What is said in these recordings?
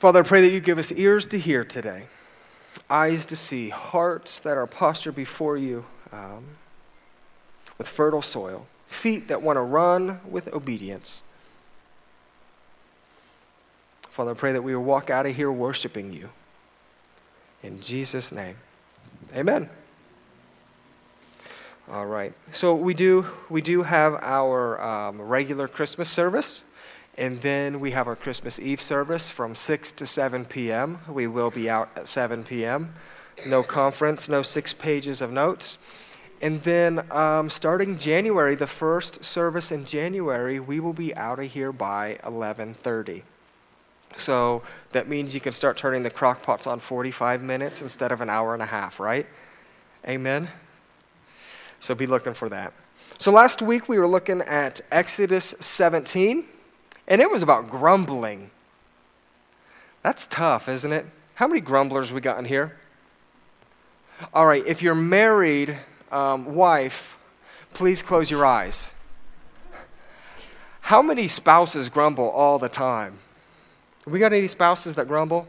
Father, I pray that you give us ears to hear today, eyes to see, hearts that are postured before you um, with fertile soil, feet that want to run with obedience. Father, I pray that we will walk out of here worshiping you. In Jesus' name, amen. All right. So we do we do have our um, regular Christmas service, and then we have our Christmas Eve service from six to seven p.m. We will be out at seven p.m. No conference, no six pages of notes. And then um, starting January, the first service in January, we will be out of here by 11:30. So that means you can start turning the crock pots on 45 minutes instead of an hour and a half, right? Amen. So be looking for that. So last week we were looking at Exodus 17, and it was about grumbling. That's tough, isn't it? How many grumblers we got in here? All right, if you're married, um, wife, please close your eyes. How many spouses grumble all the time? We got any spouses that grumble?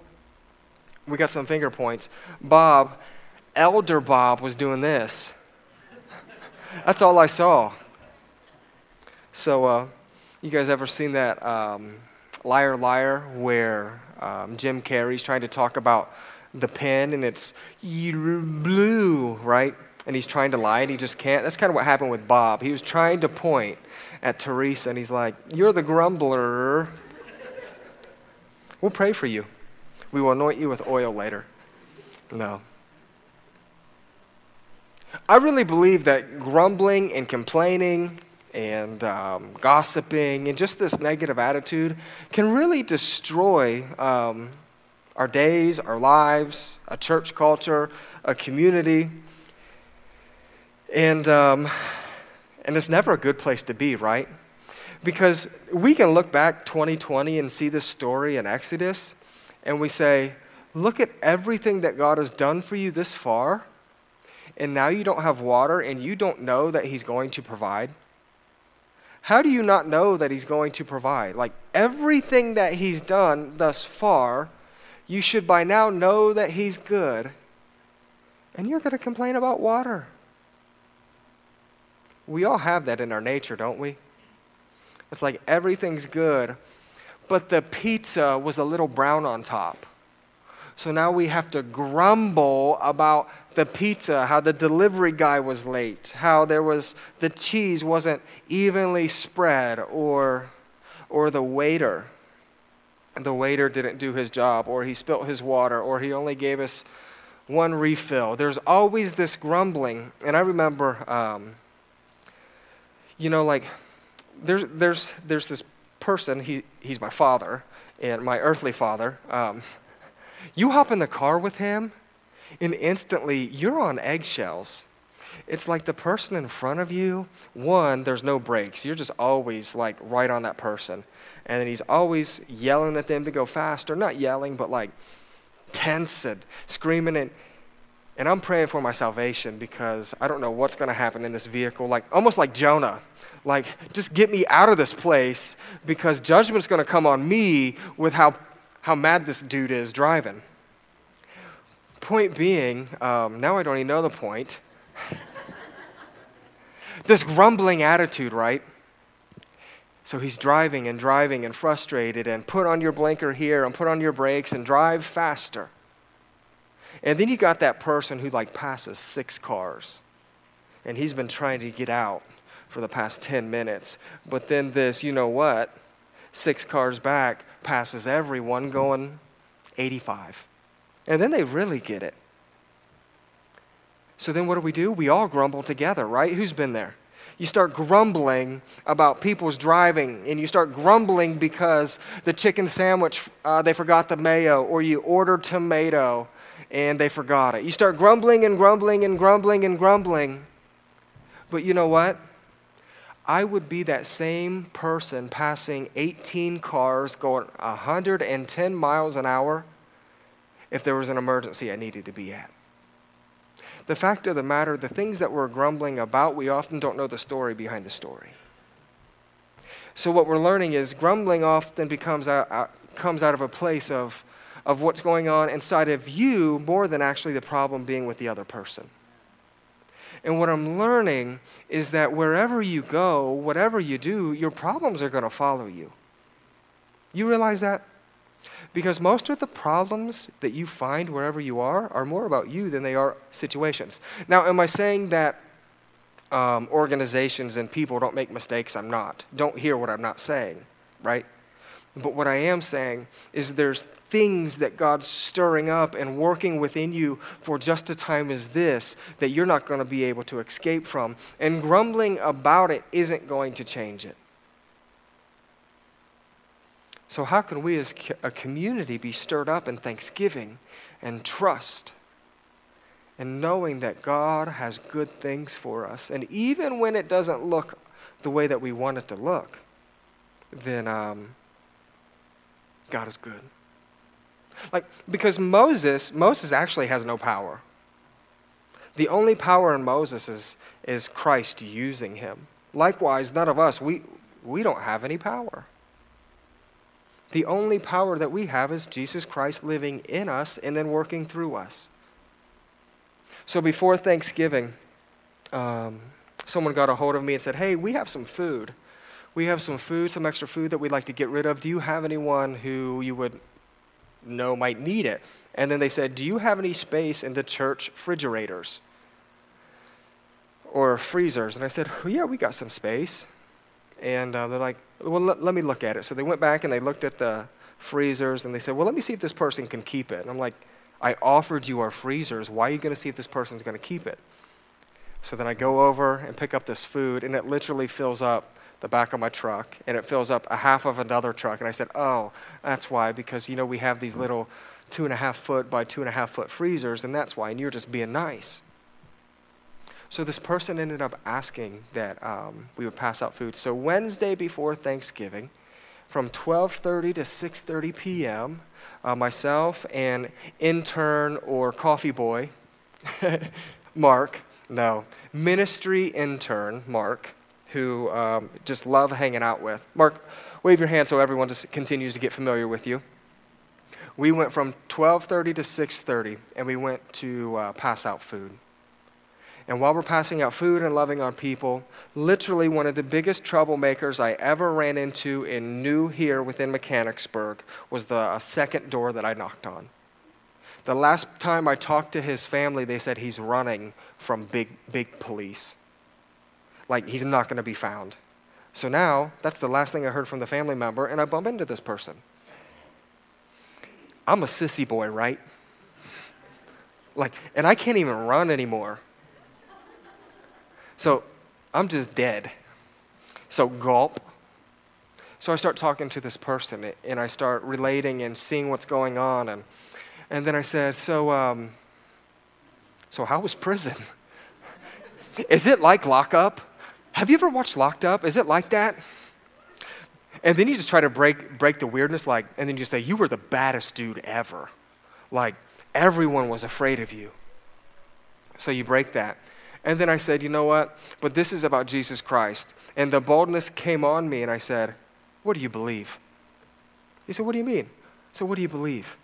We got some finger points. Bob, Elder Bob was doing this. That's all I saw. So, uh, you guys ever seen that um, Liar Liar where um, Jim Carrey's trying to talk about the pen and it's blue, right? And he's trying to lie and he just can't. That's kind of what happened with Bob. He was trying to point at Teresa and he's like, You're the grumbler. We'll pray for you. We will anoint you with oil later. No. I really believe that grumbling and complaining and um, gossiping and just this negative attitude can really destroy um, our days, our lives, a church culture, a community. And, um, and it's never a good place to be, right? Because we can look back 2020 and see this story in Exodus, and we say, look at everything that God has done for you this far and now you don't have water and you don't know that He's going to provide? How do you not know that He's going to provide? Like everything that He's done thus far, you should by now know that He's good, and you're going to complain about water. We all have that in our nature, don't we? It's like everything's good, but the pizza was a little brown on top. So now we have to grumble about the pizza, how the delivery guy was late, how there was the cheese wasn't evenly spread, or, or the waiter. The waiter didn't do his job, or he spilt his water, or he only gave us one refill. There's always this grumbling. And I remember, um, you know, like, there's, there's, there's this person, he, he's my father, and my earthly father. Um, you hop in the car with him, and instantly you're on eggshells. It's like the person in front of you, one, there's no brakes. You're just always like right on that person. And then he's always yelling at them to go faster. Not yelling, but like tense and screaming. And, and I'm praying for my salvation because I don't know what's going to happen in this vehicle. Like almost like Jonah. Like, just get me out of this place because judgment's going to come on me with how, how mad this dude is driving. Point being, um, now I don't even know the point. this grumbling attitude, right? So he's driving and driving and frustrated and put on your blinker here and put on your brakes and drive faster. And then you got that person who like passes six cars and he's been trying to get out for the past 10 minutes. But then this, you know what, six cars back passes everyone going 85. And then they really get it. So then what do we do? We all grumble together, right? Who's been there? You start grumbling about people's driving, and you start grumbling because the chicken sandwich, uh, they forgot the mayo, or you ordered tomato and they forgot it. You start grumbling and grumbling and grumbling and grumbling. But you know what? I would be that same person passing 18 cars going 110 miles an hour if there was an emergency I needed to be at. The fact of the matter, the things that we're grumbling about, we often don't know the story behind the story. So, what we're learning is grumbling often becomes out, comes out of a place of, of what's going on inside of you more than actually the problem being with the other person. And what I'm learning is that wherever you go, whatever you do, your problems are going to follow you. You realize that? Because most of the problems that you find wherever you are are more about you than they are situations. Now, am I saying that um, organizations and people don't make mistakes? I'm not. Don't hear what I'm not saying, right? But what I am saying is there's things that God's stirring up and working within you for just a time as this that you're not going to be able to escape from. And grumbling about it isn't going to change it. So, how can we as a community be stirred up in thanksgiving and trust and knowing that God has good things for us? And even when it doesn't look the way that we want it to look, then. Um, God is good. Like, because Moses, Moses actually has no power. The only power in Moses is, is Christ using him. Likewise, none of us, we, we don't have any power. The only power that we have is Jesus Christ living in us and then working through us. So before Thanksgiving, um, someone got a hold of me and said, Hey, we have some food we have some food, some extra food that we'd like to get rid of. Do you have anyone who you would know might need it? And then they said, Do you have any space in the church refrigerators or freezers? And I said, well, Yeah, we got some space. And uh, they're like, Well, let, let me look at it. So they went back and they looked at the freezers and they said, Well, let me see if this person can keep it. And I'm like, I offered you our freezers. Why are you going to see if this person's going to keep it? So then I go over and pick up this food, and it literally fills up the back of my truck and it fills up a half of another truck. And I said, Oh, that's why, because you know, we have these little two and a half foot by two and a half foot freezers, and that's why, and you're just being nice. So this person ended up asking that um, we would pass out food. So Wednesday before Thanksgiving, from 12:30 to 6:30 p.m., uh, myself and intern or coffee boy, Mark, no, ministry intern Mark, who um, just love hanging out with. Mark, wave your hand so everyone just continues to get familiar with you. We went from 12:30 to 6:30, and we went to uh, pass out food. And while we're passing out food and loving on people, literally one of the biggest troublemakers I ever ran into in New here within Mechanicsburg was the uh, second door that I knocked on. The last time I talked to his family, they said he's running from big, big police like he's not going to be found. So now, that's the last thing I heard from the family member, and I bump into this person. I'm a sissy boy, right? Like, and I can't even run anymore. So I'm just dead. So gulp. So I start talking to this person, and I start relating and seeing what's going on, and and then I said, so um, so how was prison? Is it like lockup? Have you ever watched Locked Up? Is it like that? And then you just try to break, break the weirdness, like, and then you say, You were the baddest dude ever. Like, everyone was afraid of you. So you break that. And then I said, You know what? But this is about Jesus Christ. And the boldness came on me, and I said, What do you believe? He said, What do you mean? I said, What do you believe?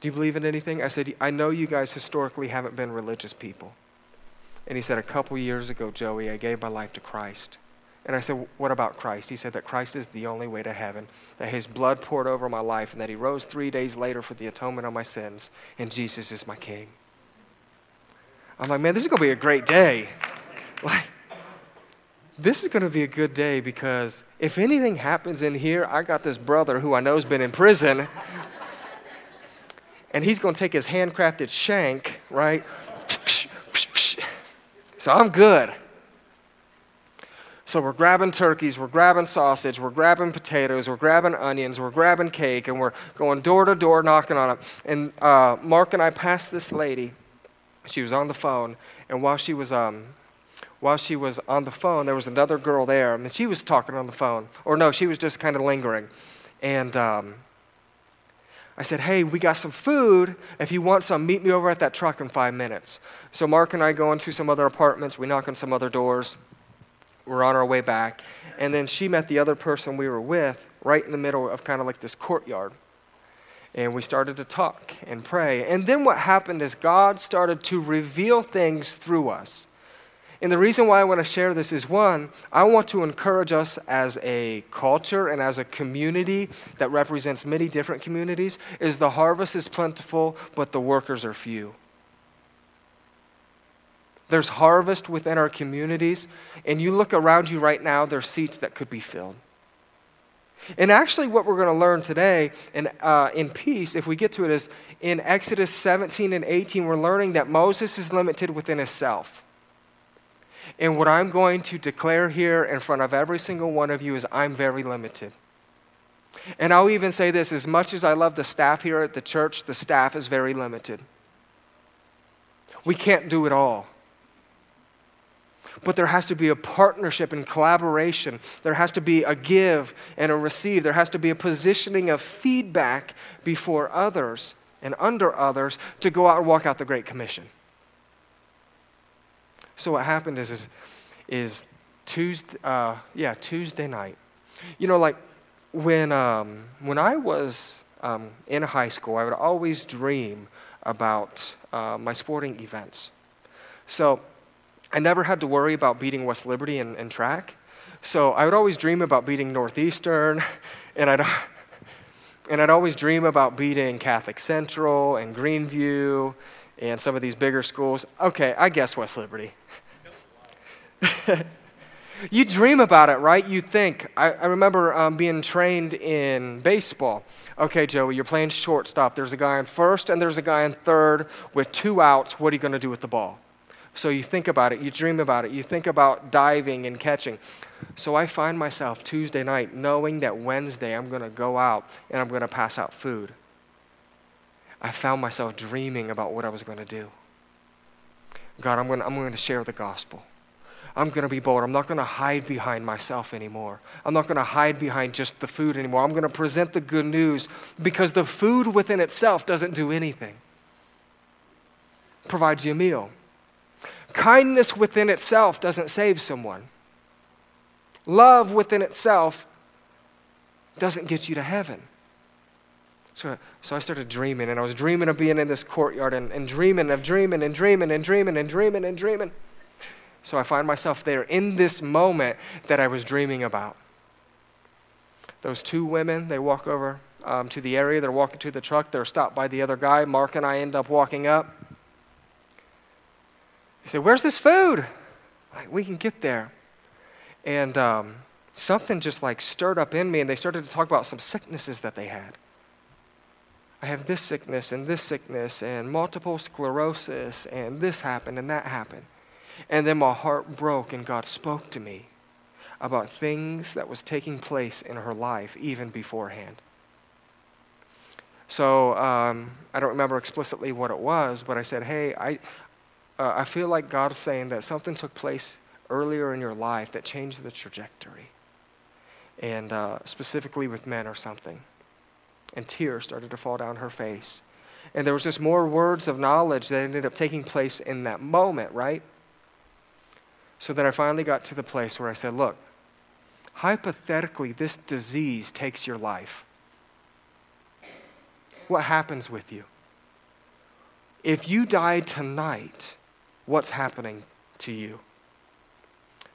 Do you believe in anything? I said, I know you guys historically haven't been religious people. And he said, A couple years ago, Joey, I gave my life to Christ. And I said, What about Christ? He said that Christ is the only way to heaven, that his blood poured over my life, and that he rose three days later for the atonement of my sins, and Jesus is my king. I'm like, Man, this is going to be a great day. Like, this is going to be a good day because if anything happens in here, I got this brother who I know has been in prison, and he's going to take his handcrafted shank, right? So I'm good. So we're grabbing turkeys, we're grabbing sausage, we're grabbing potatoes, we're grabbing onions, we're grabbing cake, and we're going door to door knocking on it. And uh, Mark and I passed this lady. She was on the phone, and while she was um, while she was on the phone, there was another girl there, and she was talking on the phone. Or no, she was just kind of lingering. And um, I said, Hey, we got some food. If you want some, meet me over at that truck in five minutes. So Mark and I go into some other apartments. We knock on some other doors. We're on our way back. And then she met the other person we were with right in the middle of kind of like this courtyard. And we started to talk and pray. And then what happened is God started to reveal things through us. And the reason why I want to share this is one, I want to encourage us as a culture and as a community that represents many different communities is the harvest is plentiful, but the workers are few. There's harvest within our communities, and you look around you right now, there's seats that could be filled. And actually, what we're going to learn today in, uh, in peace, if we get to it, is in Exodus 17 and 18, we're learning that Moses is limited within himself. And what I'm going to declare here in front of every single one of you is I'm very limited. And I'll even say this as much as I love the staff here at the church, the staff is very limited. We can't do it all but there has to be a partnership and collaboration. There has to be a give and a receive. There has to be a positioning of feedback before others and under others to go out and walk out the Great Commission. So what happened is, is, is Tuesday, uh, yeah, Tuesday night. You know, like when, um, when I was um, in high school, I would always dream about uh, my sporting events. So I never had to worry about beating West Liberty in, in track. So I would always dream about beating Northeastern, and I'd, and I'd always dream about beating Catholic Central and Greenview and some of these bigger schools. Okay, I guess West Liberty. you dream about it, right? You think. I, I remember um, being trained in baseball. Okay, Joey, you're playing shortstop. There's a guy in first and there's a guy in third with two outs. What are you going to do with the ball? So you think about it, you dream about it, you think about diving and catching. So I find myself Tuesday night knowing that Wednesday I'm going to go out and I'm going to pass out food. I found myself dreaming about what I was going to do. God, I'm going to, I'm to share the gospel. I'm going to be bold. I'm not going to hide behind myself anymore. I'm not going to hide behind just the food anymore. I'm going to present the good news because the food within itself doesn't do anything. Provides you a meal. Kindness within itself doesn't save someone. Love within itself doesn't get you to heaven. So, so I started dreaming, and I was dreaming of being in this courtyard and, and dreaming of dreaming and dreaming and dreaming and dreaming and dreaming. So I find myself there in this moment that I was dreaming about. Those two women, they walk over um, to the area, they're walking to the truck, they're stopped by the other guy. Mark and I end up walking up. He said, Where's this food? Like, we can get there. And um, something just like stirred up in me, and they started to talk about some sicknesses that they had. I have this sickness and this sickness and multiple sclerosis, and this happened and that happened. And then my heart broke, and God spoke to me about things that was taking place in her life even beforehand. So um, I don't remember explicitly what it was, but I said, Hey, I, uh, I feel like God is saying that something took place earlier in your life that changed the trajectory, and uh, specifically with men or something. And tears started to fall down her face. And there was just more words of knowledge that ended up taking place in that moment, right? So then I finally got to the place where I said, Look, hypothetically, this disease takes your life. What happens with you? If you died tonight, What's happening to you?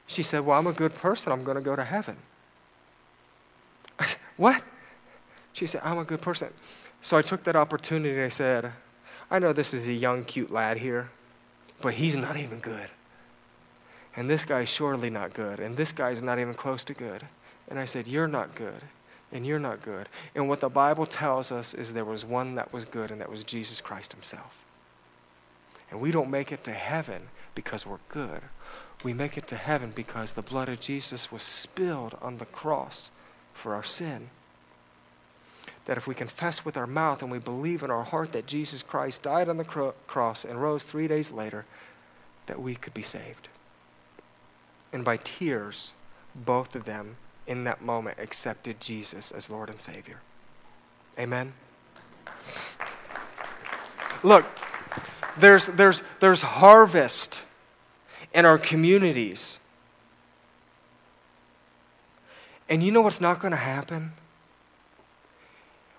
She said, Well, I'm a good person. I'm going to go to heaven. Said, what? She said, I'm a good person. So I took that opportunity and I said, I know this is a young, cute lad here, but he's not even good. And this guy's surely not good. And this guy's not even close to good. And I said, You're not good. And you're not good. And what the Bible tells us is there was one that was good, and that was Jesus Christ himself. And we don't make it to heaven because we're good. We make it to heaven because the blood of Jesus was spilled on the cross for our sin. That if we confess with our mouth and we believe in our heart that Jesus Christ died on the cro- cross and rose three days later, that we could be saved. And by tears, both of them in that moment accepted Jesus as Lord and Savior. Amen. Look, there's, there's, there's harvest in our communities. And you know what's not going to happen?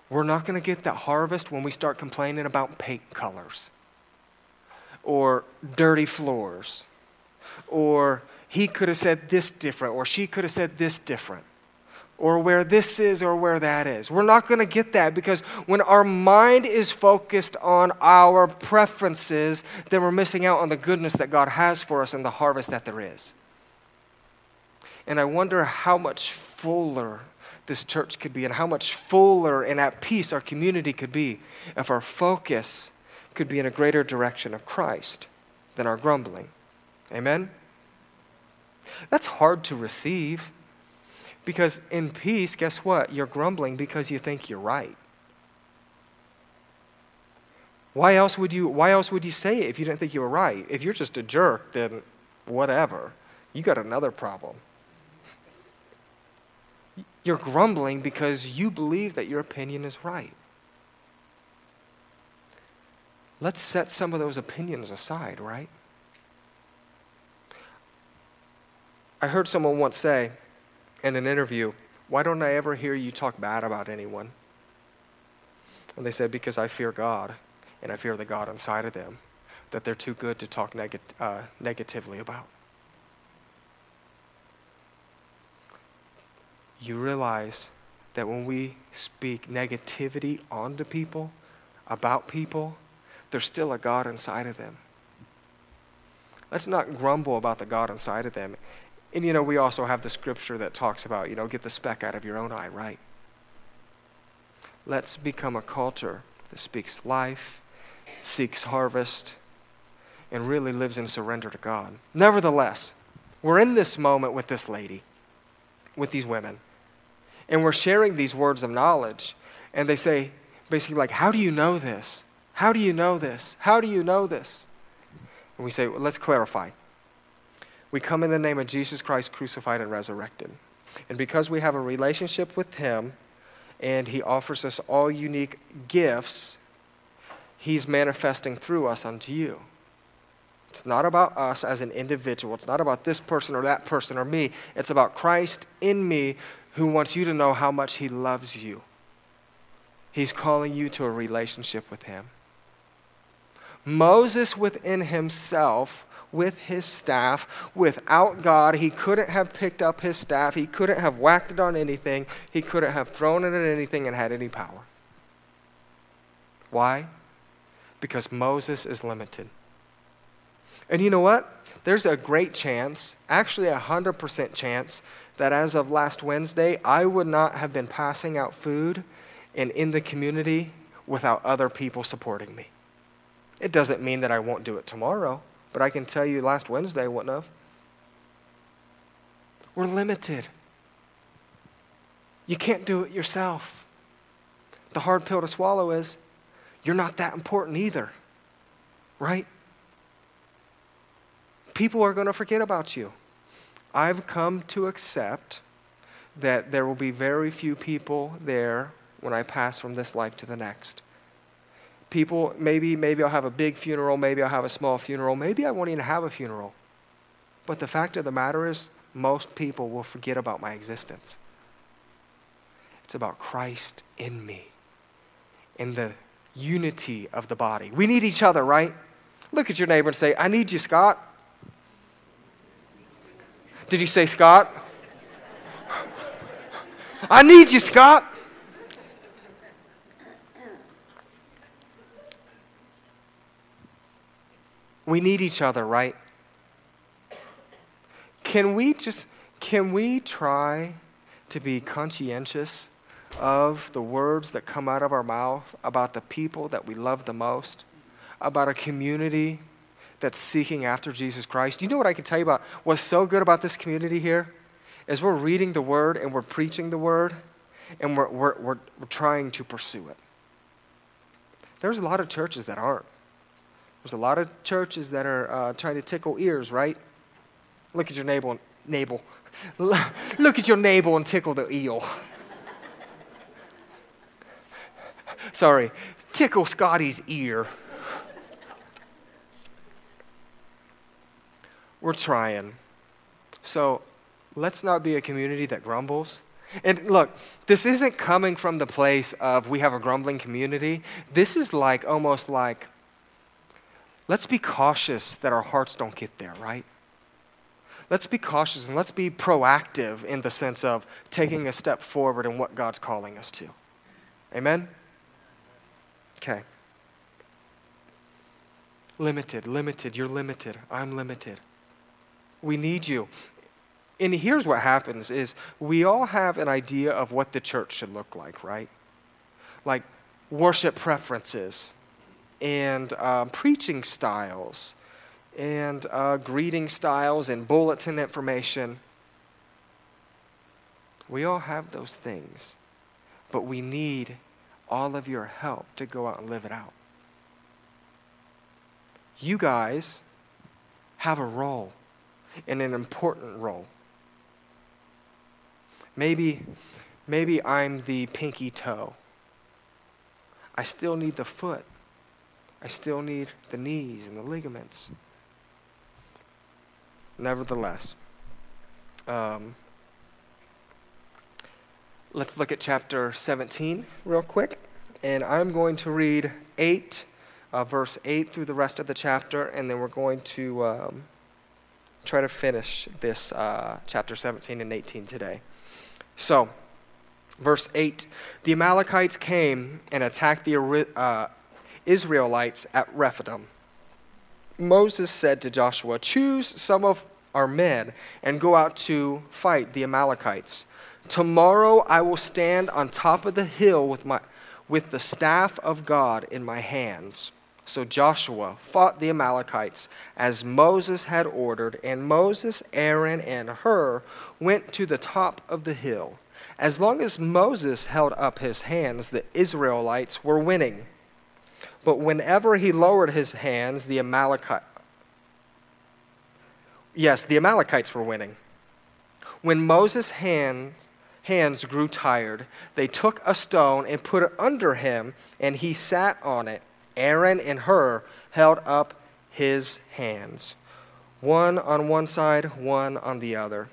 We're not going to get that harvest when we start complaining about paint colors or dirty floors or he could have said this different or she could have said this different or where this is or where that is. We're not going to get that because when our mind is focused on our preferences, then we're missing out on the goodness that God has for us and the harvest that there is. And I wonder how much fuller this church could be and how much fuller and at peace our community could be if our focus could be in a greater direction of Christ than our grumbling. Amen? That's hard to receive because in peace, guess what? You're grumbling because you think you're right. Why else would you why else would you say it if you didn't think you were right? If you're just a jerk, then whatever. You got another problem. You're grumbling because you believe that your opinion is right. Let's set some of those opinions aside, right? I heard someone once say in an interview, Why don't I ever hear you talk bad about anyone? And they said, Because I fear God, and I fear the God inside of them, that they're too good to talk neg- uh, negatively about. You realize that when we speak negativity onto people, about people, there's still a God inside of them. Let's not grumble about the God inside of them. And you know, we also have the scripture that talks about, you know, get the speck out of your own eye, right? Let's become a culture that speaks life, seeks harvest, and really lives in surrender to God. Nevertheless, we're in this moment with this lady, with these women, and we're sharing these words of knowledge. And they say, basically, like, how do you know this? How do you know this? How do you know this? And we say, well, let's clarify. We come in the name of Jesus Christ crucified and resurrected. And because we have a relationship with Him and He offers us all unique gifts, He's manifesting through us unto you. It's not about us as an individual. It's not about this person or that person or me. It's about Christ in me who wants you to know how much He loves you. He's calling you to a relationship with Him. Moses within himself, with his staff, without God, he couldn't have picked up his staff. He couldn't have whacked it on anything. He couldn't have thrown it at anything and had any power. Why? Because Moses is limited. And you know what? There's a great chance, actually a 100% chance, that as of last Wednesday, I would not have been passing out food and in the community without other people supporting me. It doesn't mean that I won't do it tomorrow, but I can tell you last Wednesday wouldn't have. We're limited. You can't do it yourself. The hard pill to swallow is you're not that important either, right? People are going to forget about you. I've come to accept that there will be very few people there when I pass from this life to the next people, maybe, maybe I'll have a big funeral, maybe I'll have a small funeral, maybe I won't even have a funeral. But the fact of the matter is, most people will forget about my existence. It's about Christ in me, in the unity of the body. We need each other, right? Look at your neighbor and say, I need you, Scott. Did you say Scott? I need you, Scott. We need each other, right? Can we just can we try to be conscientious of the words that come out of our mouth about the people that we love the most, about a community that's seeking after Jesus Christ? Do you know what I can tell you about what's so good about this community here? Is we're reading the word and we're preaching the word and we're, we're, we're, we're trying to pursue it. There's a lot of churches that aren't. There's a lot of churches that are uh, trying to tickle ears, right? Look at your neighbor, neighbor. Look at your neighbor and tickle the eel. Sorry, tickle Scotty's ear. We're trying. So let's not be a community that grumbles. And look, this isn't coming from the place of we have a grumbling community. This is like almost like, let's be cautious that our hearts don't get there, right? Let's be cautious and let's be proactive in the sense of taking a step forward in what God's calling us to. Amen? Okay. Limited, limited, you're limited. I'm limited. We need you and here's what happens is we all have an idea of what the church should look like right like worship preferences and uh, preaching styles and uh, greeting styles and bulletin information we all have those things but we need all of your help to go out and live it out you guys have a role and an important role Maybe, maybe I'm the pinky toe. I still need the foot. I still need the knees and the ligaments. Nevertheless, um, let's look at chapter 17 real quick. And I'm going to read 8, uh, verse 8 through the rest of the chapter, and then we're going to um, try to finish this uh, chapter 17 and 18 today. So, verse 8 the Amalekites came and attacked the uh, Israelites at Rephidim. Moses said to Joshua, Choose some of our men and go out to fight the Amalekites. Tomorrow I will stand on top of the hill with, my, with the staff of God in my hands. So Joshua fought the Amalekites as Moses had ordered, and Moses, Aaron, and Hur went to the top of the hill. As long as Moses held up his hands, the Israelites were winning. But whenever he lowered his hands, the Amalekites, yes, the Amalekites were winning. When Moses' hands grew tired, they took a stone and put it under him, and he sat on it. Aaron and Hur held up his hands, one on one side, one on the other,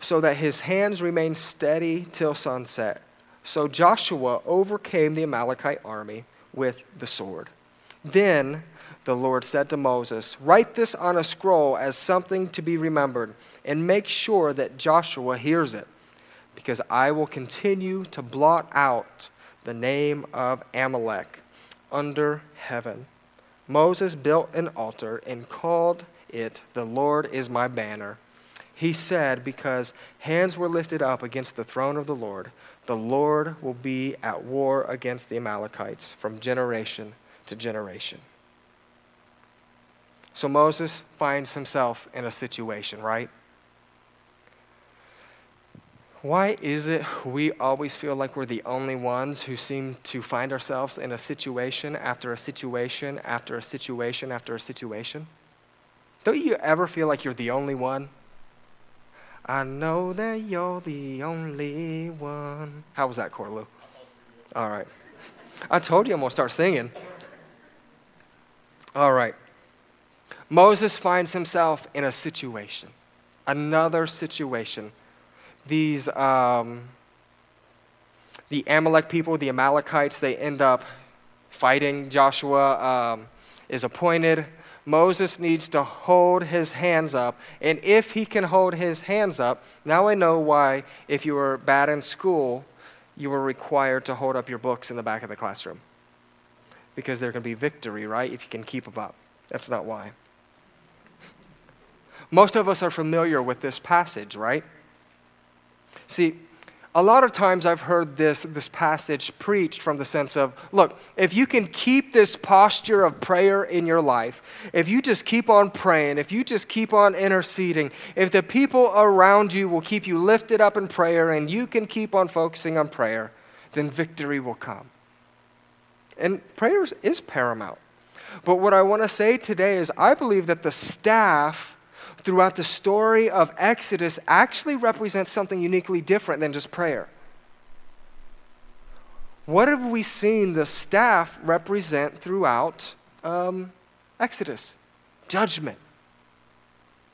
so that his hands remained steady till sunset. So Joshua overcame the Amalekite army with the sword. Then the Lord said to Moses, Write this on a scroll as something to be remembered, and make sure that Joshua hears it, because I will continue to blot out the name of Amalek under heaven. Moses built an altar and called it, The Lord is my banner. He said, Because hands were lifted up against the throne of the Lord, the Lord will be at war against the Amalekites from generation to generation. So Moses finds himself in a situation, right? Why is it we always feel like we're the only ones who seem to find ourselves in a situation after a situation after a situation after a situation? Don't you ever feel like you're the only one? I know that you're the only one. How was that, Corlu? All right. I told you I'm going to start singing. All right. Moses finds himself in a situation, another situation these um, the Amalek people, the Amalekites, they end up fighting. Joshua um, is appointed. Moses needs to hold his hands up. And if he can hold his hands up, now I know why, if you were bad in school, you were required to hold up your books in the back of the classroom. Because there can be victory, right? If you can keep them up. That's not why. Most of us are familiar with this passage, right? See, a lot of times I've heard this, this passage preached from the sense of look, if you can keep this posture of prayer in your life, if you just keep on praying, if you just keep on interceding, if the people around you will keep you lifted up in prayer and you can keep on focusing on prayer, then victory will come. And prayer is paramount. But what I want to say today is I believe that the staff throughout the story of Exodus actually represents something uniquely different than just prayer. What have we seen the staff represent throughout um, Exodus? Judgment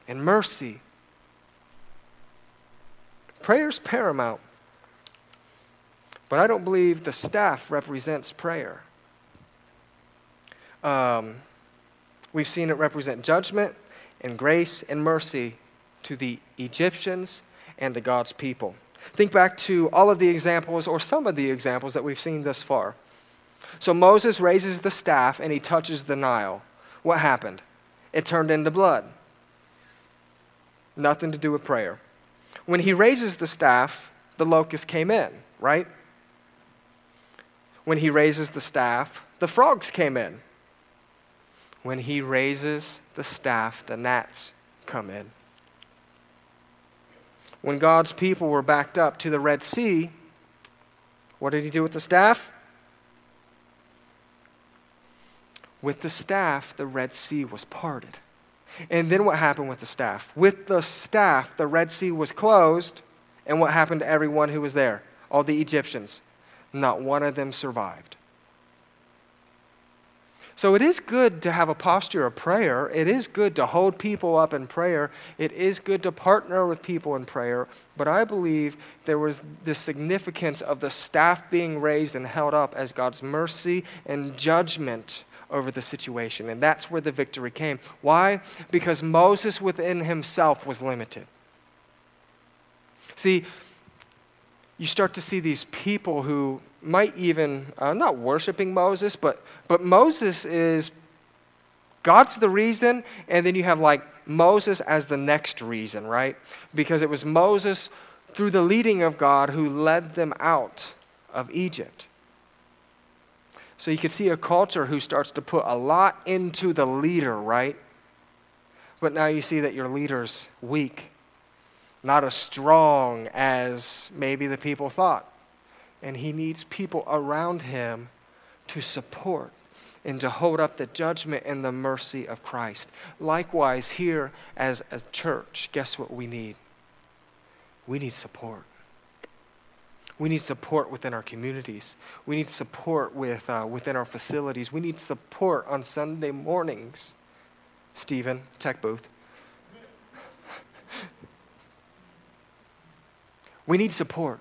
and mercy. Prayer is paramount. But I don't believe the staff represents prayer. Um, we've seen it represent judgment and grace and mercy to the Egyptians and to God's people. Think back to all of the examples, or some of the examples that we've seen thus far. So Moses raises the staff and he touches the Nile. What happened? It turned into blood. Nothing to do with prayer. When he raises the staff, the locust came in, right? When he raises the staff, the frogs came in. When he raises the staff, the gnats come in. When God's people were backed up to the Red Sea, what did he do with the staff? With the staff, the Red Sea was parted. And then what happened with the staff? With the staff, the Red Sea was closed. And what happened to everyone who was there? All the Egyptians. Not one of them survived. So it is good to have a posture of prayer. It is good to hold people up in prayer. It is good to partner with people in prayer. But I believe there was the significance of the staff being raised and held up as God's mercy and judgment over the situation. And that's where the victory came. Why? Because Moses within himself was limited. See, you start to see these people who might even, uh, not worshiping Moses, but, but Moses is, God's the reason, and then you have like Moses as the next reason, right? Because it was Moses, through the leading of God, who led them out of Egypt. So you could see a culture who starts to put a lot into the leader, right? But now you see that your leader's weak, not as strong as maybe the people thought. And he needs people around him to support and to hold up the judgment and the mercy of Christ. Likewise, here as a church, guess what we need? We need support. We need support within our communities. We need support with, uh, within our facilities. We need support on Sunday mornings. Stephen, tech booth. We need support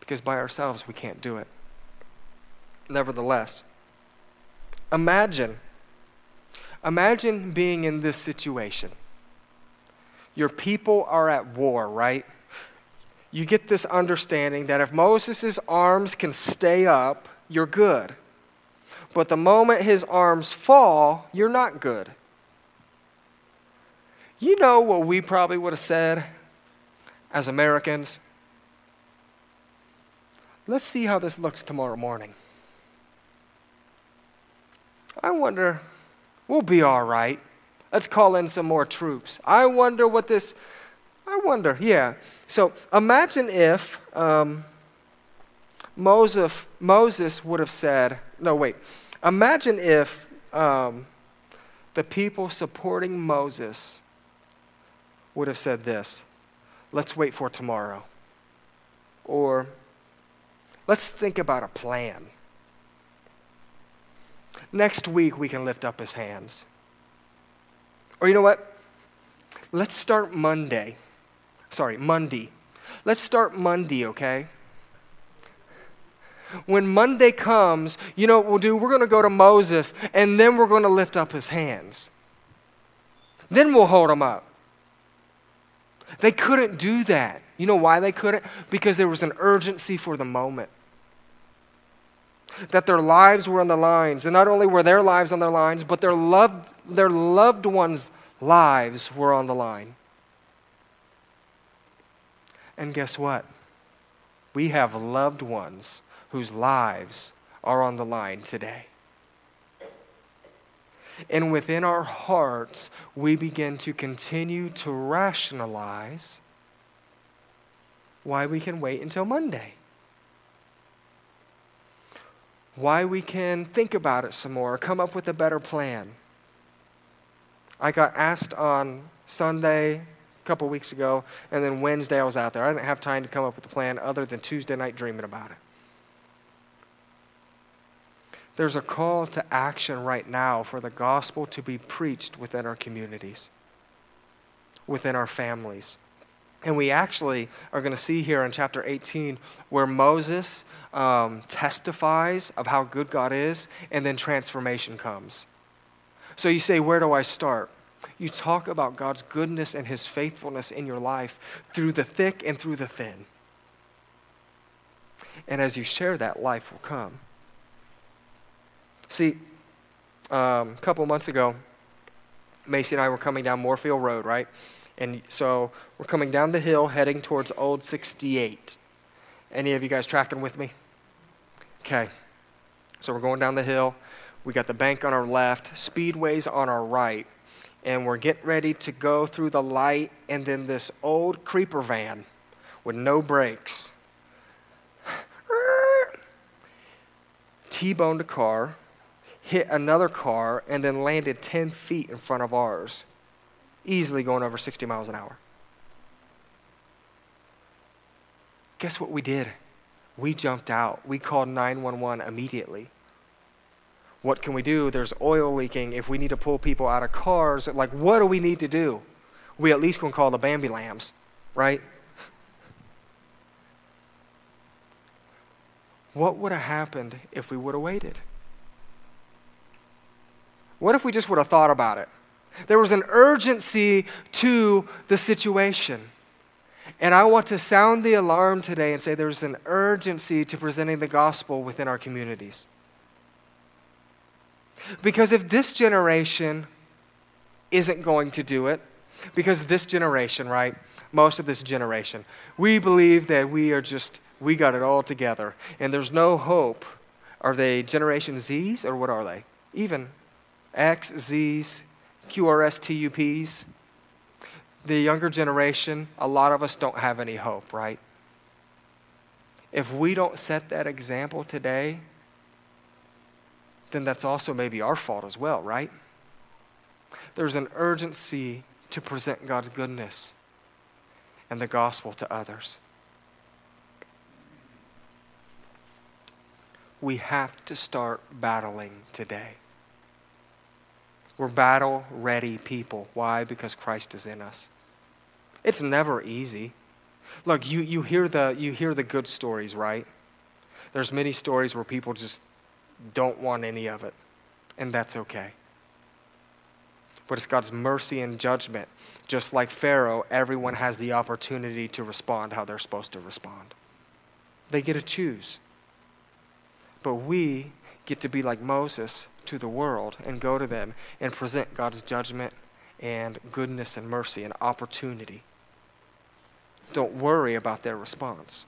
because by ourselves we can't do it. Nevertheless, imagine, imagine being in this situation. Your people are at war, right? you get this understanding that if Moses' arms can stay up, you're good. But the moment his arms fall, you're not good. You know what we probably would have said as Americans? Let's see how this looks tomorrow morning. I wonder, we'll be all right. Let's call in some more troops. I wonder what this I wonder, yeah. So imagine if um, Moses, Moses would have said, no, wait. Imagine if um, the people supporting Moses would have said this let's wait for tomorrow. Or let's think about a plan. Next week, we can lift up his hands. Or you know what? Let's start Monday sorry, Monday. Let's start Monday, okay? When Monday comes, you know what we'll do? We're going to go to Moses and then we're going to lift up his hands. Then we'll hold him up. They couldn't do that. You know why they couldn't? Because there was an urgency for the moment. That their lives were on the lines. And not only were their lives on the lines, but their loved, their loved ones' lives were on the line. And guess what? We have loved ones whose lives are on the line today. And within our hearts, we begin to continue to rationalize why we can wait until Monday. Why we can think about it some more, come up with a better plan. I got asked on Sunday a couple weeks ago, and then Wednesday I was out there. I didn't have time to come up with a plan other than Tuesday night dreaming about it. There's a call to action right now for the gospel to be preached within our communities, within our families, And we actually are going to see here in chapter 18 where Moses um, testifies of how good God is, and then transformation comes. So you say, Where do I start? You talk about God's goodness and his faithfulness in your life through the thick and through the thin. And as you share that, life will come. See, um, a couple months ago, Macy and I were coming down Moorfield Road, right? And so we're coming down the hill heading towards Old 68. Any of you guys tracking with me? Okay. So we're going down the hill. We got the bank on our left, speedways on our right, and we're getting ready to go through the light, and then this old creeper van with no brakes T boned a car, hit another car, and then landed 10 feet in front of ours, easily going over 60 miles an hour. Guess what we did? We jumped out. We called 911 immediately. What can we do? There's oil leaking. If we need to pull people out of cars, like, what do we need to do? We at least can call the Bambi Lambs, right? What would have happened if we would have waited? What if we just would have thought about it? There was an urgency to the situation. And I want to sound the alarm today and say there's an urgency to presenting the gospel within our communities. Because if this generation isn't going to do it, because this generation, right, most of this generation, we believe that we are just we got it all together. And there's no hope. Are they Generation Zs or what are they? Even X, Zs, QRS, TUPs. The younger generation, a lot of us don't have any hope, right? If we don't set that example today, then that's also maybe our fault as well, right? There's an urgency to present God's goodness and the gospel to others. we have to start battling today. We're battle ready people. Why? Because Christ is in us. It's never easy. Look, you, you, hear the, you hear the good stories, right? There's many stories where people just don't want any of it, and that's okay. But it's God's mercy and judgment. Just like Pharaoh, everyone has the opportunity to respond how they're supposed to respond. They get to choose. But we get to be like Moses to the world and go to them and present God's judgment and goodness and mercy and opportunity. Don't worry about their response.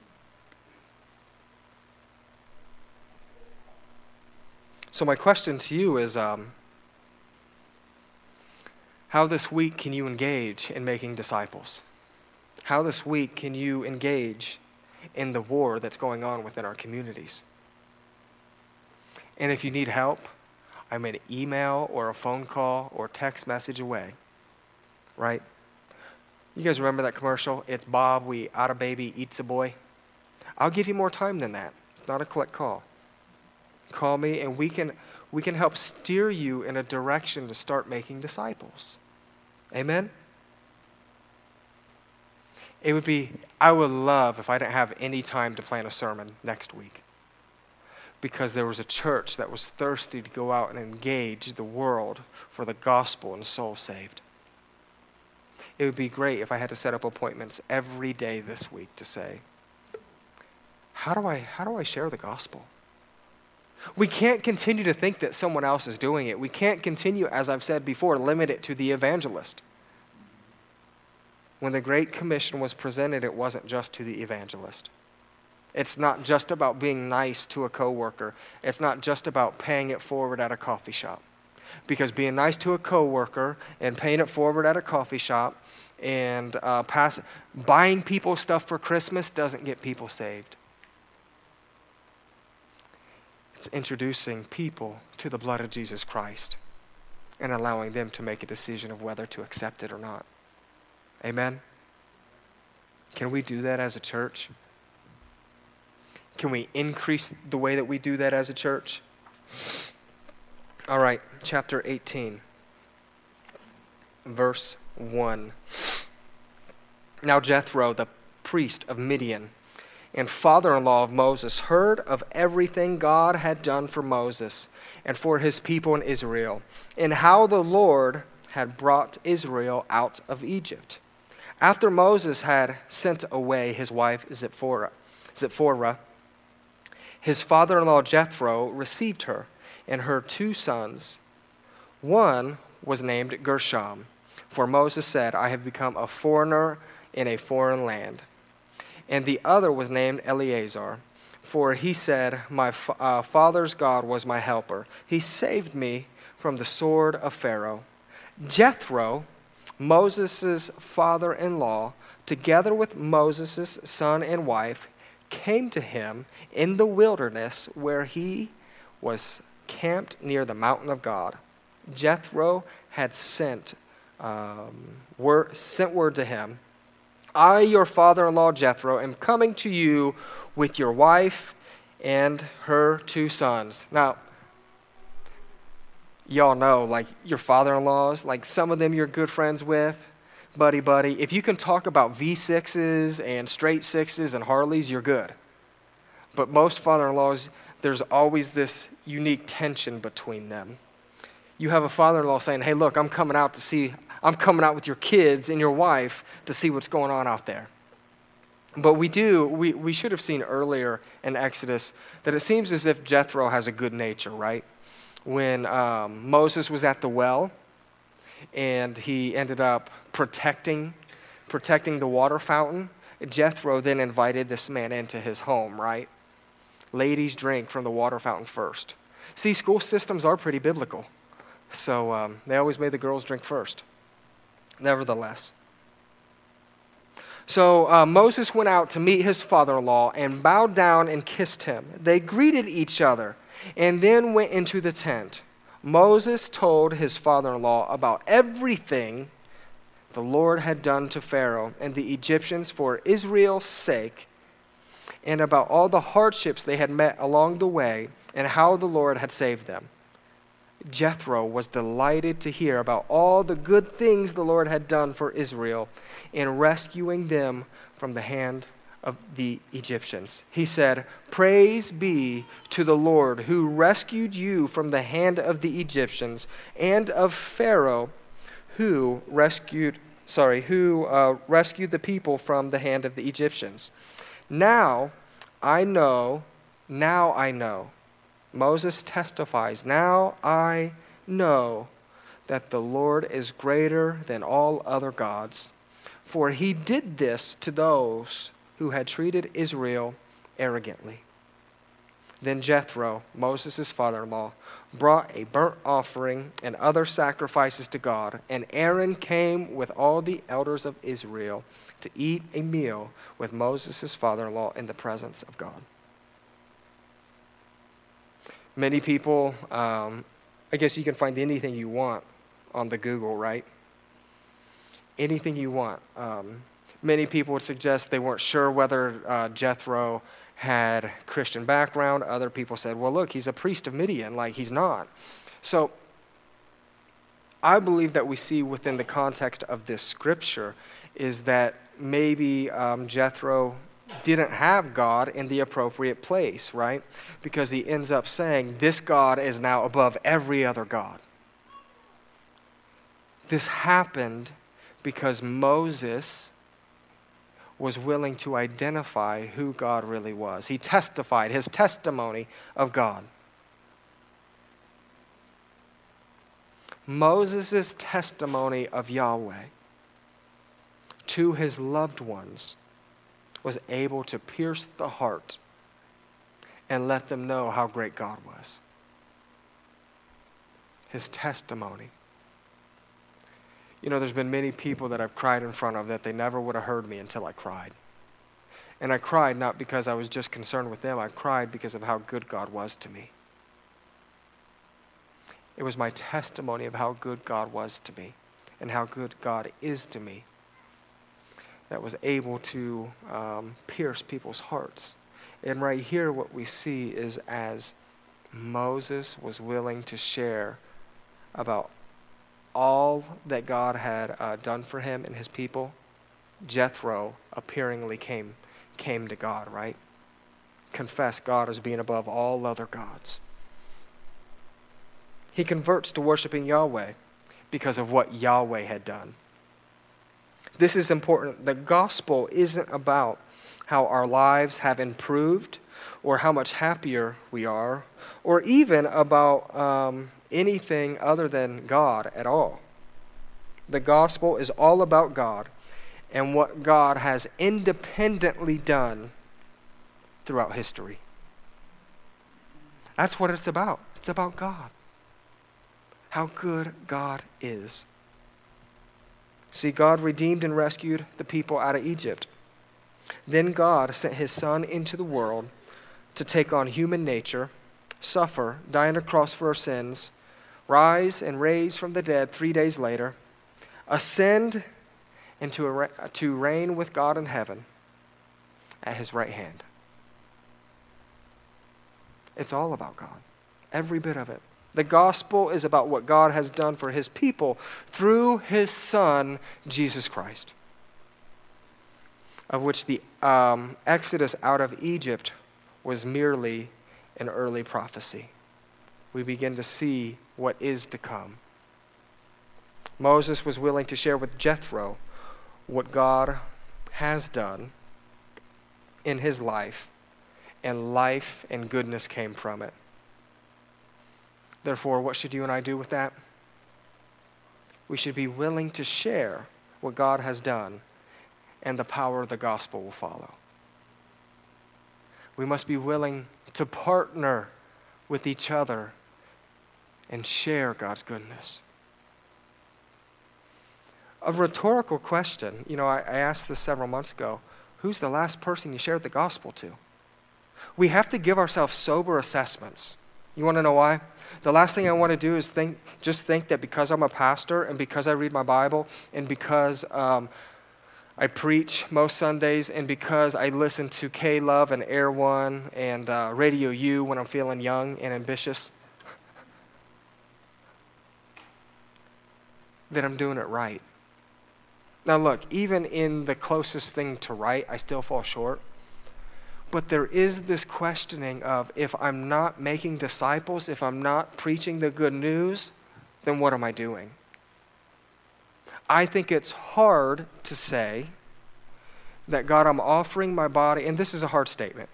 So, my question to you is um, how this week can you engage in making disciples? How this week can you engage in the war that's going on within our communities? And if you need help, I'm an email or a phone call or text message away. Right? You guys remember that commercial? It's Bob, we out a baby, eats a boy. I'll give you more time than that. It's not a collect call. Call me and we can we can help steer you in a direction to start making disciples. Amen? It would be, I would love if I didn't have any time to plan a sermon next week because there was a church that was thirsty to go out and engage the world for the gospel and soul saved. It would be great if I had to set up appointments every day this week to say, how do I, how do I share the gospel? We can't continue to think that someone else is doing it. We can't continue, as I've said before, limit it to the evangelist. When the Great Commission was presented, it wasn't just to the evangelist. It's not just about being nice to a coworker. It's not just about paying it forward at a coffee shop. Because being nice to a coworker and paying it forward at a coffee shop and uh, pass, buying people stuff for Christmas doesn't get people saved. It's introducing people to the blood of Jesus Christ and allowing them to make a decision of whether to accept it or not. Amen? Can we do that as a church? Can we increase the way that we do that as a church? All right, chapter 18, verse 1. Now Jethro, the priest of Midian and father in law of Moses, heard of everything God had done for Moses and for his people in Israel, and how the Lord had brought Israel out of Egypt. After Moses had sent away his wife Zipporah, Zipporah his father in law Jethro received her and her two sons. One was named Gershom, for Moses said, I have become a foreigner in a foreign land. And the other was named Eleazar, for he said, My uh, father's God was my helper. He saved me from the sword of Pharaoh. Jethro, Moses' father in law, together with Moses' son and wife, came to him in the wilderness where he was camped near the mountain of God. Jethro had sent, um, sent word to him I, your father in law Jethro, am coming to you with your wife and her two sons. Now, y'all know, like your father in laws, like some of them you're good friends with, buddy, buddy. If you can talk about V6s and straight sixes and Harleys, you're good. But most father in laws, there's always this unique tension between them. You have a father in law saying, Hey, look, I'm coming out to see, I'm coming out with your kids and your wife to see what's going on out there. But we do, we, we should have seen earlier in Exodus that it seems as if Jethro has a good nature, right? When um, Moses was at the well and he ended up protecting, protecting the water fountain, Jethro then invited this man into his home, right? Ladies drink from the water fountain first. See, school systems are pretty biblical. So um, they always made the girls drink first. Nevertheless. So uh, Moses went out to meet his father in law and bowed down and kissed him. They greeted each other and then went into the tent. Moses told his father in law about everything the Lord had done to Pharaoh and the Egyptians for Israel's sake, and about all the hardships they had met along the way and how the Lord had saved them. Jethro was delighted to hear about all the good things the Lord had done for Israel in rescuing them from the hand of the Egyptians. He said, Praise be to the Lord who rescued you from the hand of the Egyptians and of Pharaoh who rescued sorry, who uh, rescued the people from the hand of the Egyptians. Now I know, now I know Moses testifies, Now I know that the Lord is greater than all other gods, for he did this to those who had treated Israel arrogantly. Then Jethro, Moses' father in law, brought a burnt offering and other sacrifices to God, and Aaron came with all the elders of Israel to eat a meal with Moses' father in law in the presence of God. Many people, um, I guess you can find anything you want on the Google, right? Anything you want. Um, many people would suggest they weren't sure whether uh, Jethro had Christian background. Other people said, well, look, he's a priest of Midian. Like, he's not. So, I believe that we see within the context of this scripture is that maybe um, Jethro didn't have God in the appropriate place, right? Because he ends up saying, This God is now above every other God. This happened because Moses was willing to identify who God really was. He testified his testimony of God. Moses' testimony of Yahweh to his loved ones was able to pierce the heart and let them know how great God was. His testimony. You know, there's been many people that I've cried in front of that they never would have heard me until I cried. And I cried not because I was just concerned with them, I cried because of how good God was to me. It was my testimony of how good God was to me and how good God is to me that was able to um, pierce people's hearts. And right here, what we see is as Moses was willing to share about all that God had uh, done for him and his people, Jethro appearingly came, came to God, right? Confess God as being above all other gods. He converts to worshiping Yahweh because of what Yahweh had done. This is important. The gospel isn't about how our lives have improved or how much happier we are or even about um, anything other than God at all. The gospel is all about God and what God has independently done throughout history. That's what it's about. It's about God. How good God is. See, God redeemed and rescued the people out of Egypt. Then God sent his Son into the world to take on human nature, suffer, die on a cross for our sins, rise and raise from the dead three days later, ascend and to, to reign with God in heaven at his right hand. It's all about God, every bit of it. The gospel is about what God has done for his people through his Son, Jesus Christ, of which the um, exodus out of Egypt was merely an early prophecy. We begin to see what is to come. Moses was willing to share with Jethro what God has done in his life, and life and goodness came from it. Therefore, what should you and I do with that? We should be willing to share what God has done, and the power of the gospel will follow. We must be willing to partner with each other and share God's goodness a rhetorical question. You know, I, I asked this several months ago who's the last person you shared the gospel to? We have to give ourselves sober assessments. You want to know why? The last thing I want to do is think, just think that because I'm a pastor and because I read my Bible and because um, I preach most Sundays and because I listen to K Love and Air One and uh, Radio U when I'm feeling young and ambitious, that I'm doing it right. Now, look, even in the closest thing to right, I still fall short. But there is this questioning of if I'm not making disciples, if I'm not preaching the good news, then what am I doing? I think it's hard to say that God, I'm offering my body, and this is a hard statement.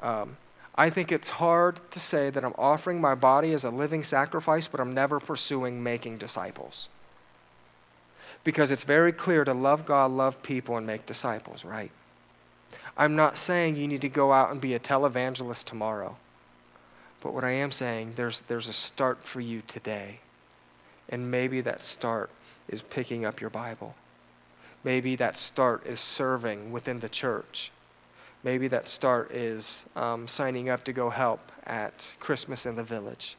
Um, I think it's hard to say that I'm offering my body as a living sacrifice, but I'm never pursuing making disciples because it's very clear to love God, love people, and make disciples, right? I'm not saying you need to go out and be a televangelist tomorrow. But what I am saying, there's, there's a start for you today. And maybe that start is picking up your Bible. Maybe that start is serving within the church. Maybe that start is um, signing up to go help at Christmas in the village.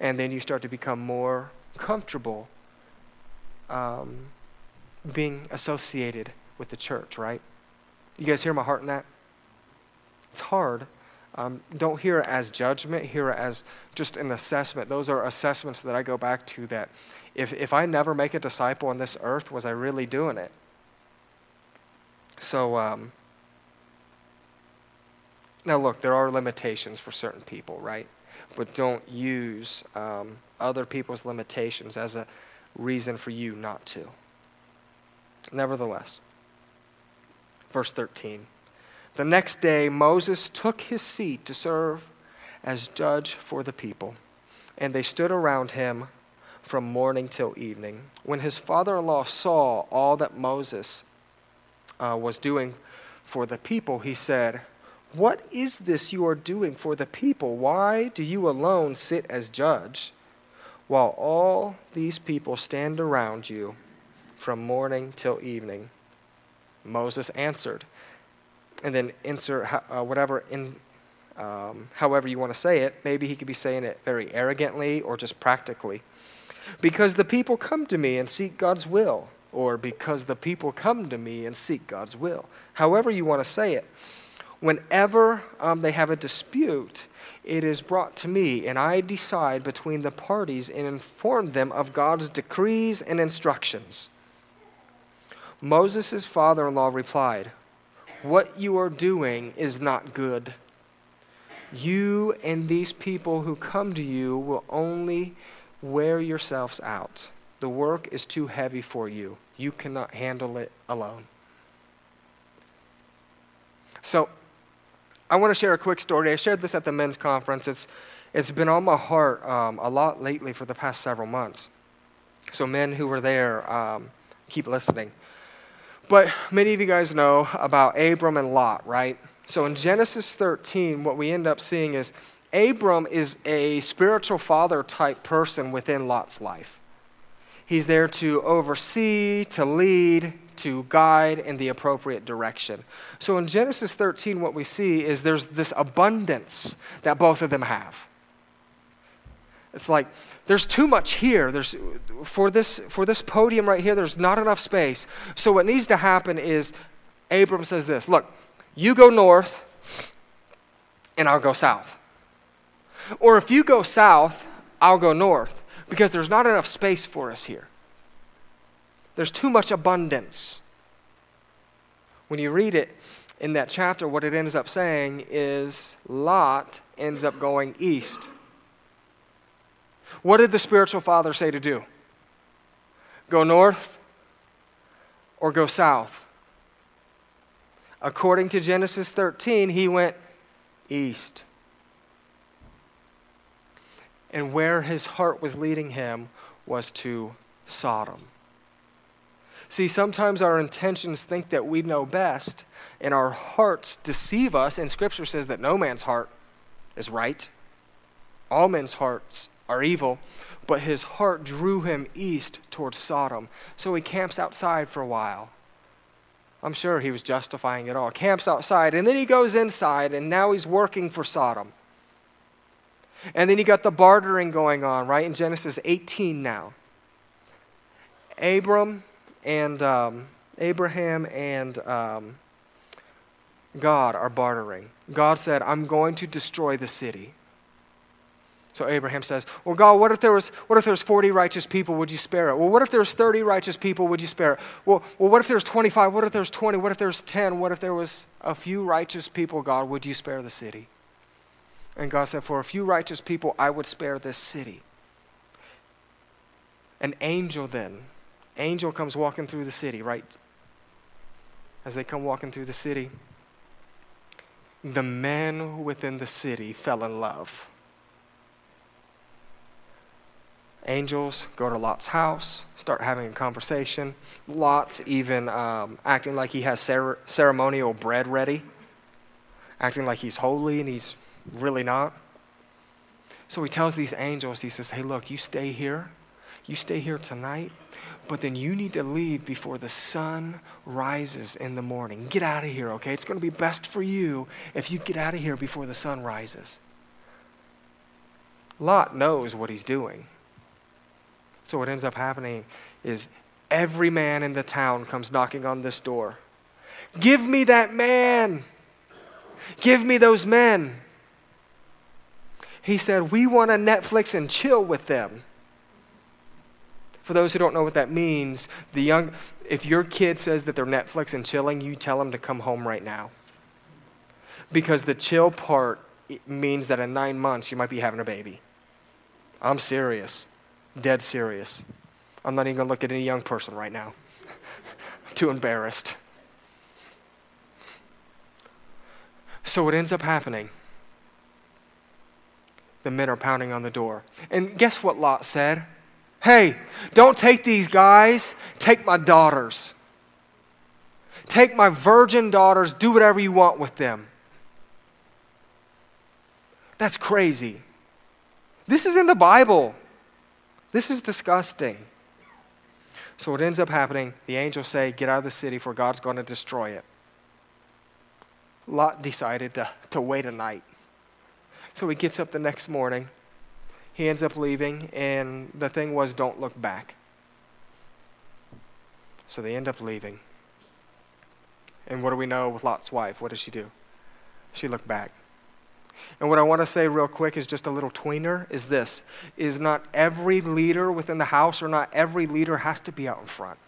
And then you start to become more comfortable um, being associated with the church, right? You guys hear my heart in that? It's hard. Um, don't hear it as judgment, hear it as just an assessment. Those are assessments that I go back to that if, if I never make a disciple on this earth, was I really doing it? So, um, now look, there are limitations for certain people, right? But don't use um, other people's limitations as a reason for you not to. Nevertheless, verse 13. The next day, Moses took his seat to serve as judge for the people, and they stood around him from morning till evening. When his father in law saw all that Moses uh, was doing for the people, he said, What is this you are doing for the people? Why do you alone sit as judge, while all these people stand around you? From morning till evening. Moses answered. And then insert uh, whatever in, um, however you want to say it. Maybe he could be saying it very arrogantly or just practically. Because the people come to me and seek God's will, or because the people come to me and seek God's will. However you want to say it. Whenever um, they have a dispute, it is brought to me, and I decide between the parties and inform them of God's decrees and instructions. Moses' father in law replied, What you are doing is not good. You and these people who come to you will only wear yourselves out. The work is too heavy for you. You cannot handle it alone. So, I want to share a quick story. I shared this at the men's conference. It's, it's been on my heart um, a lot lately for the past several months. So, men who were there, um, keep listening. But many of you guys know about Abram and Lot, right? So, in Genesis 13, what we end up seeing is Abram is a spiritual father type person within Lot's life. He's there to oversee, to lead, to guide in the appropriate direction. So in Genesis 13, what we see is there's this abundance that both of them have. It's like there's too much here. There's for this for this podium right here. There's not enough space. So what needs to happen is, Abram says this: Look, you go north, and I'll go south. Or if you go south, I'll go north because there's not enough space for us here. There's too much abundance. When you read it in that chapter, what it ends up saying is Lot ends up going east. What did the spiritual father say to do? Go north or go south? According to Genesis 13, he went east. And where his heart was leading him was to Sodom. See, sometimes our intentions think that we know best, and our hearts deceive us, and Scripture says that no man's heart is right. All men's hearts are evil, but his heart drew him east towards Sodom. So he camps outside for a while. I'm sure he was justifying it all. Camps outside, and then he goes inside, and now he's working for Sodom. And then you got the bartering going on, right? In Genesis 18 now. Abram and um, Abraham and um, God are bartering. God said, I'm going to destroy the city. So Abraham says, Well, God, what if there was what if there was 40 righteous people? Would you spare it? Well, what if there was 30 righteous people? Would you spare it? Well, well, what if there was 25? What if there was 20? What if there was 10? What if there was a few righteous people, God? Would you spare the city? And God said, For a few righteous people, I would spare this city. An angel then angel comes walking through the city, right? As they come walking through the city, the men within the city fell in love. Angels go to Lot's house, start having a conversation. Lot's even um, acting like he has cer- ceremonial bread ready, acting like he's holy and he's really not. So he tells these angels, he says, Hey, look, you stay here. You stay here tonight but then you need to leave before the sun rises in the morning. Get out of here, okay? It's going to be best for you if you get out of here before the sun rises. Lot knows what he's doing. So what ends up happening is every man in the town comes knocking on this door. Give me that man. Give me those men. He said, We want to Netflix and chill with them. For those who don't know what that means, the young, if your kid says that they're Netflix and chilling, you tell them to come home right now. Because the chill part means that in nine months you might be having a baby. I'm serious, dead serious. I'm not even going to look at any young person right now. I'm too embarrassed. So what ends up happening? The men are pounding on the door. And guess what Lot said? Hey, don't take these guys, take my daughters. Take my virgin daughters, do whatever you want with them. That's crazy. This is in the Bible. This is disgusting. So what ends up happening, the angels say, Get out of the city, for God's going to destroy it. Lot decided to, to wait a night. So he gets up the next morning he ends up leaving, and the thing was, don't look back. So they end up leaving. And what do we know with Lot's wife? What does she do? She looked back. And what I want to say real quick is just a little tweener is this is not every leader within the house or not every leader has to be out in front.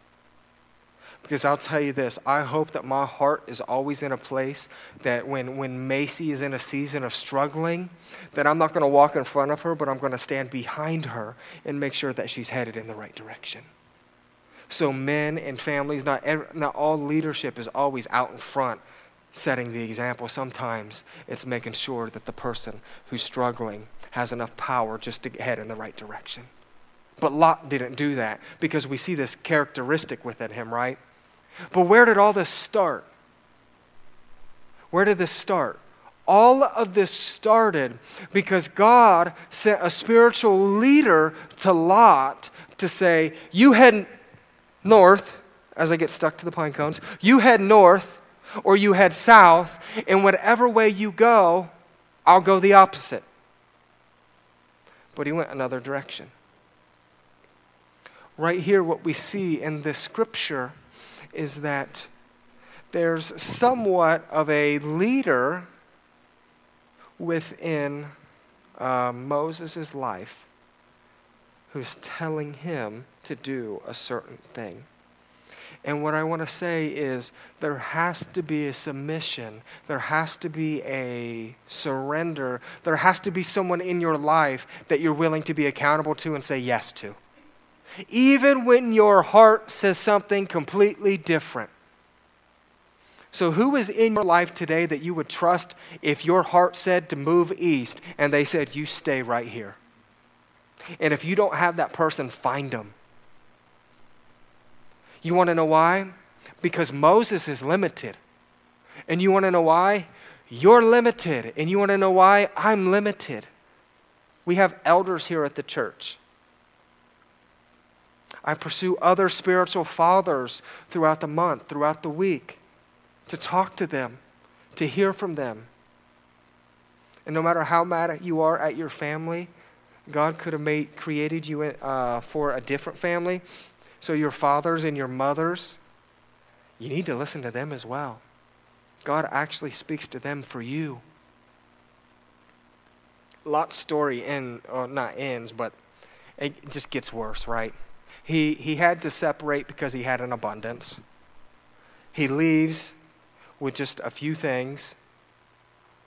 Because I'll tell you this I hope that my heart is always in a place that when, when Macy is in a season of struggling, that I'm not going to walk in front of her, but I'm going to stand behind her and make sure that she's headed in the right direction. So, men and families, not, every, not all leadership is always out in front setting the example. Sometimes it's making sure that the person who's struggling has enough power just to head in the right direction. But Lot didn't do that because we see this characteristic within him, right? But where did all this start? Where did this start? All of this started because God sent a spiritual leader to Lot to say, You head north, as I get stuck to the pine cones, you head north or you head south, and whatever way you go, I'll go the opposite. But he went another direction. Right here, what we see in this scripture is that there's somewhat of a leader within uh, Moses' life who's telling him to do a certain thing. And what I want to say is there has to be a submission, there has to be a surrender, there has to be someone in your life that you're willing to be accountable to and say yes to even when your heart says something completely different. So, who is in your life today that you would trust if your heart said to move east and they said, you stay right here? And if you don't have that person, find them. You want to know why? Because Moses is limited. And you want to know why? You're limited. And you want to know why? I'm limited. We have elders here at the church. I pursue other spiritual fathers throughout the month, throughout the week, to talk to them, to hear from them. And no matter how mad you are at your family, God could have made, created you uh, for a different family. So your fathers and your mothers, you need to listen to them as well. God actually speaks to them for you. Lot's story end, or not ends, but it just gets worse, right? He, he had to separate because he had an abundance. He leaves with just a few things,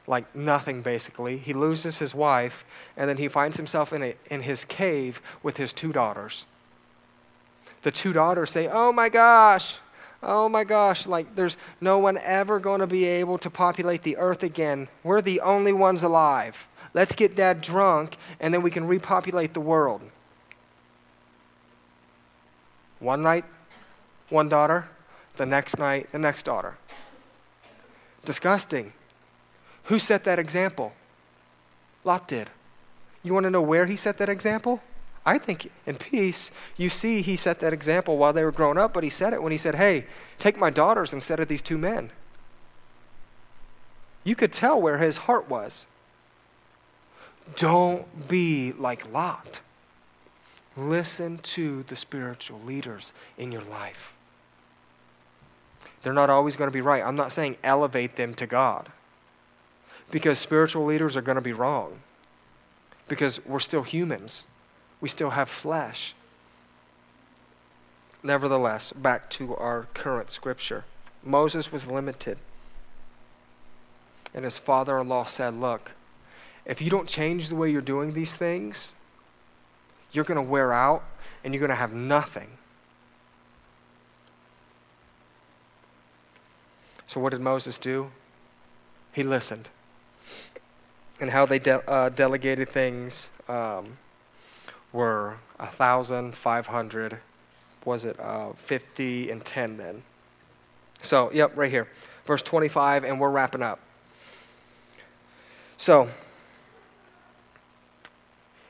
like nothing basically. He loses his wife, and then he finds himself in, a, in his cave with his two daughters. The two daughters say, Oh my gosh, oh my gosh, like there's no one ever going to be able to populate the earth again. We're the only ones alive. Let's get dad drunk, and then we can repopulate the world. One night, one daughter, the next night, the next daughter. Disgusting. Who set that example? Lot did. You want to know where he set that example? I think in peace, you see, he set that example while they were growing up, but he said it when he said, Hey, take my daughters instead of these two men. You could tell where his heart was. Don't be like Lot. Listen to the spiritual leaders in your life. They're not always going to be right. I'm not saying elevate them to God because spiritual leaders are going to be wrong because we're still humans, we still have flesh. Nevertheless, back to our current scripture. Moses was limited. And his father in law said, Look, if you don't change the way you're doing these things, you're going to wear out and you're going to have nothing. So, what did Moses do? He listened. And how they de- uh, delegated things um, were 1,500, was it uh, 50 and 10 then? So, yep, right here. Verse 25, and we're wrapping up. So,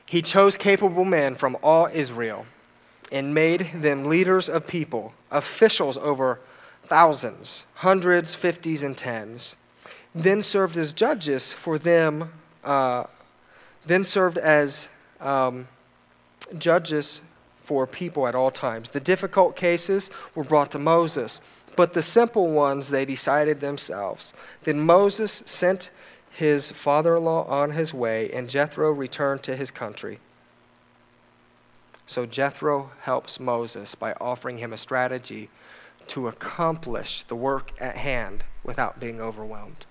he chose capable men from all Israel and made them leaders of people, officials over thousands, hundreds, fifties, and tens. Then served as judges for them, uh, then served as um, judges for people at all times. The difficult cases were brought to Moses, but the simple ones they decided themselves. Then Moses sent his father in law on his way, and Jethro returned to his country. So Jethro helps Moses by offering him a strategy to accomplish the work at hand without being overwhelmed.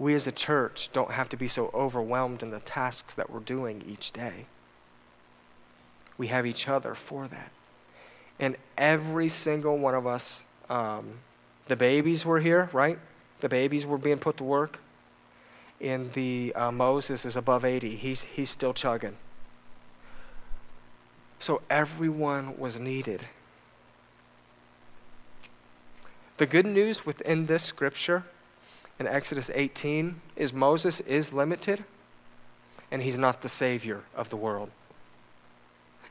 We as a church don't have to be so overwhelmed in the tasks that we're doing each day. We have each other for that. And every single one of us, um, the babies were here, right? The babies were being put to work. And the uh, Moses is above 80. He's, he's still chugging. So everyone was needed. The good news within this scripture in Exodus 18 is Moses is limited and he's not the savior of the world.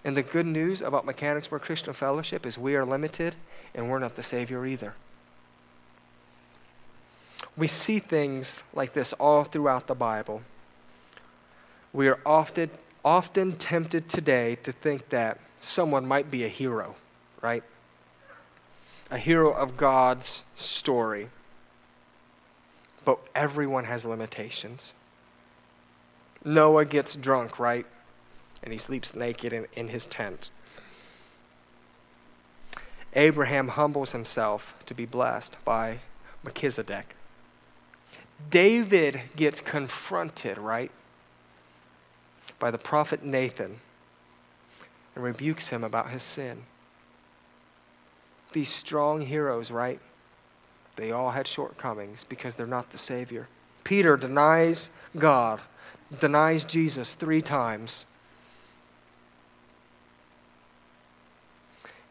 And the good news about Mechanicsburg Christian Fellowship is we are limited and we're not the savior either. We see things like this all throughout the Bible. We are often often tempted today to think that someone might be a hero, right? A hero of God's story. But everyone has limitations. Noah gets drunk, right? And he sleeps naked in, in his tent. Abraham humbles himself to be blessed by Melchizedek. David gets confronted, right? by the prophet Nathan and rebukes him about his sin. These strong heroes, right? They all had shortcomings because they're not the Savior. Peter denies God, denies Jesus three times.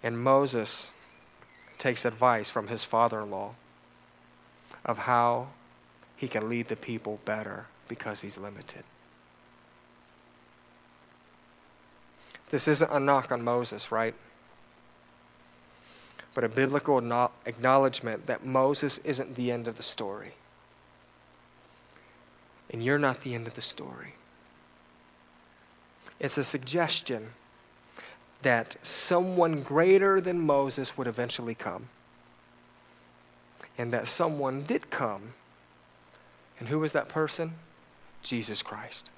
And Moses takes advice from his father in law of how he can lead the people better because he's limited. This isn't a knock on Moses, right? But a biblical acknowledgement that Moses isn't the end of the story. And you're not the end of the story. It's a suggestion that someone greater than Moses would eventually come. And that someone did come. And who was that person? Jesus Christ.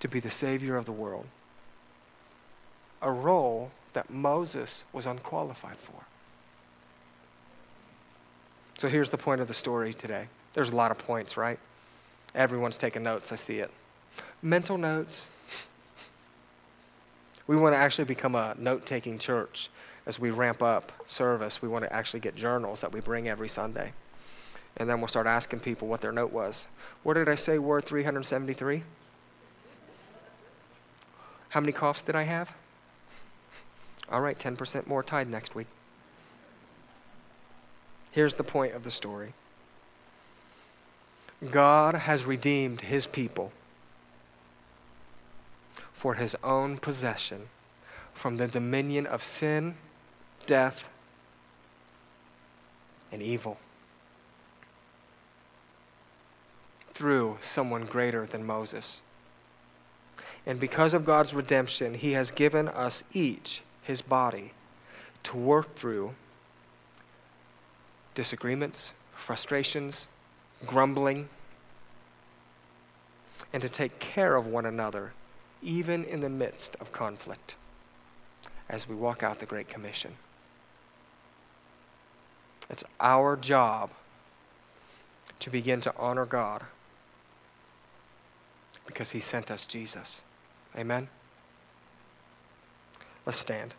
To be the Savior of the world a role that Moses was unqualified for. So here's the point of the story today. There's a lot of points, right? Everyone's taking notes, I see it. Mental notes. We want to actually become a note taking church as we ramp up service. We want to actually get journals that we bring every Sunday. And then we'll start asking people what their note was. What did I say, word 373? How many coughs did I have? All right, 10% more tithe next week. Here's the point of the story God has redeemed his people for his own possession from the dominion of sin, death, and evil through someone greater than Moses. And because of God's redemption, he has given us each his body to work through disagreements, frustrations, grumbling, and to take care of one another, even in the midst of conflict, as we walk out the Great Commission. It's our job to begin to honor God because He sent us Jesus. Amen. Let's stand.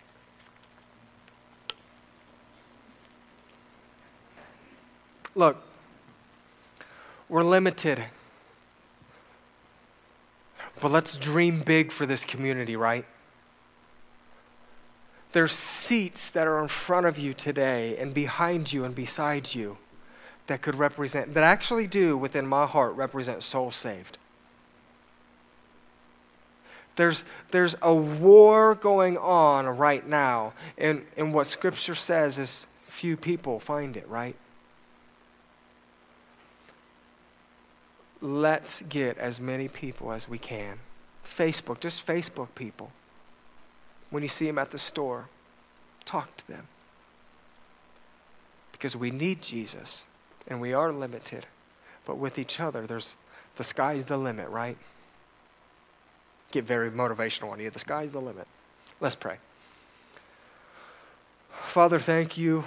Look, we're limited. But let's dream big for this community, right? There's seats that are in front of you today and behind you and beside you that could represent, that actually do within my heart represent souls saved. There's, there's a war going on right now. And, and what Scripture says is few people find it, right? Let's get as many people as we can. Facebook, just Facebook people. When you see them at the store, talk to them. Because we need Jesus and we are limited. But with each other, there's the sky's the limit, right? Get very motivational on you. The sky's the limit. Let's pray. Father, thank you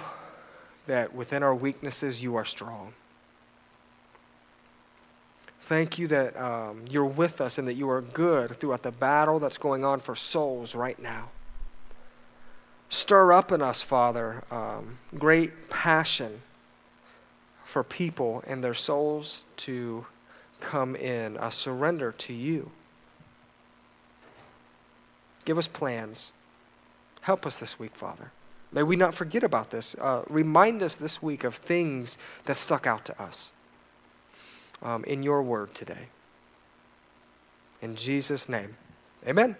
that within our weaknesses you are strong. Thank you that um, you're with us and that you are good throughout the battle that's going on for souls right now. Stir up in us, Father, um, great passion for people and their souls to come in, a surrender to you. Give us plans. Help us this week, Father. May we not forget about this. Uh, remind us this week of things that stuck out to us um, in your word today. In Jesus' name, amen.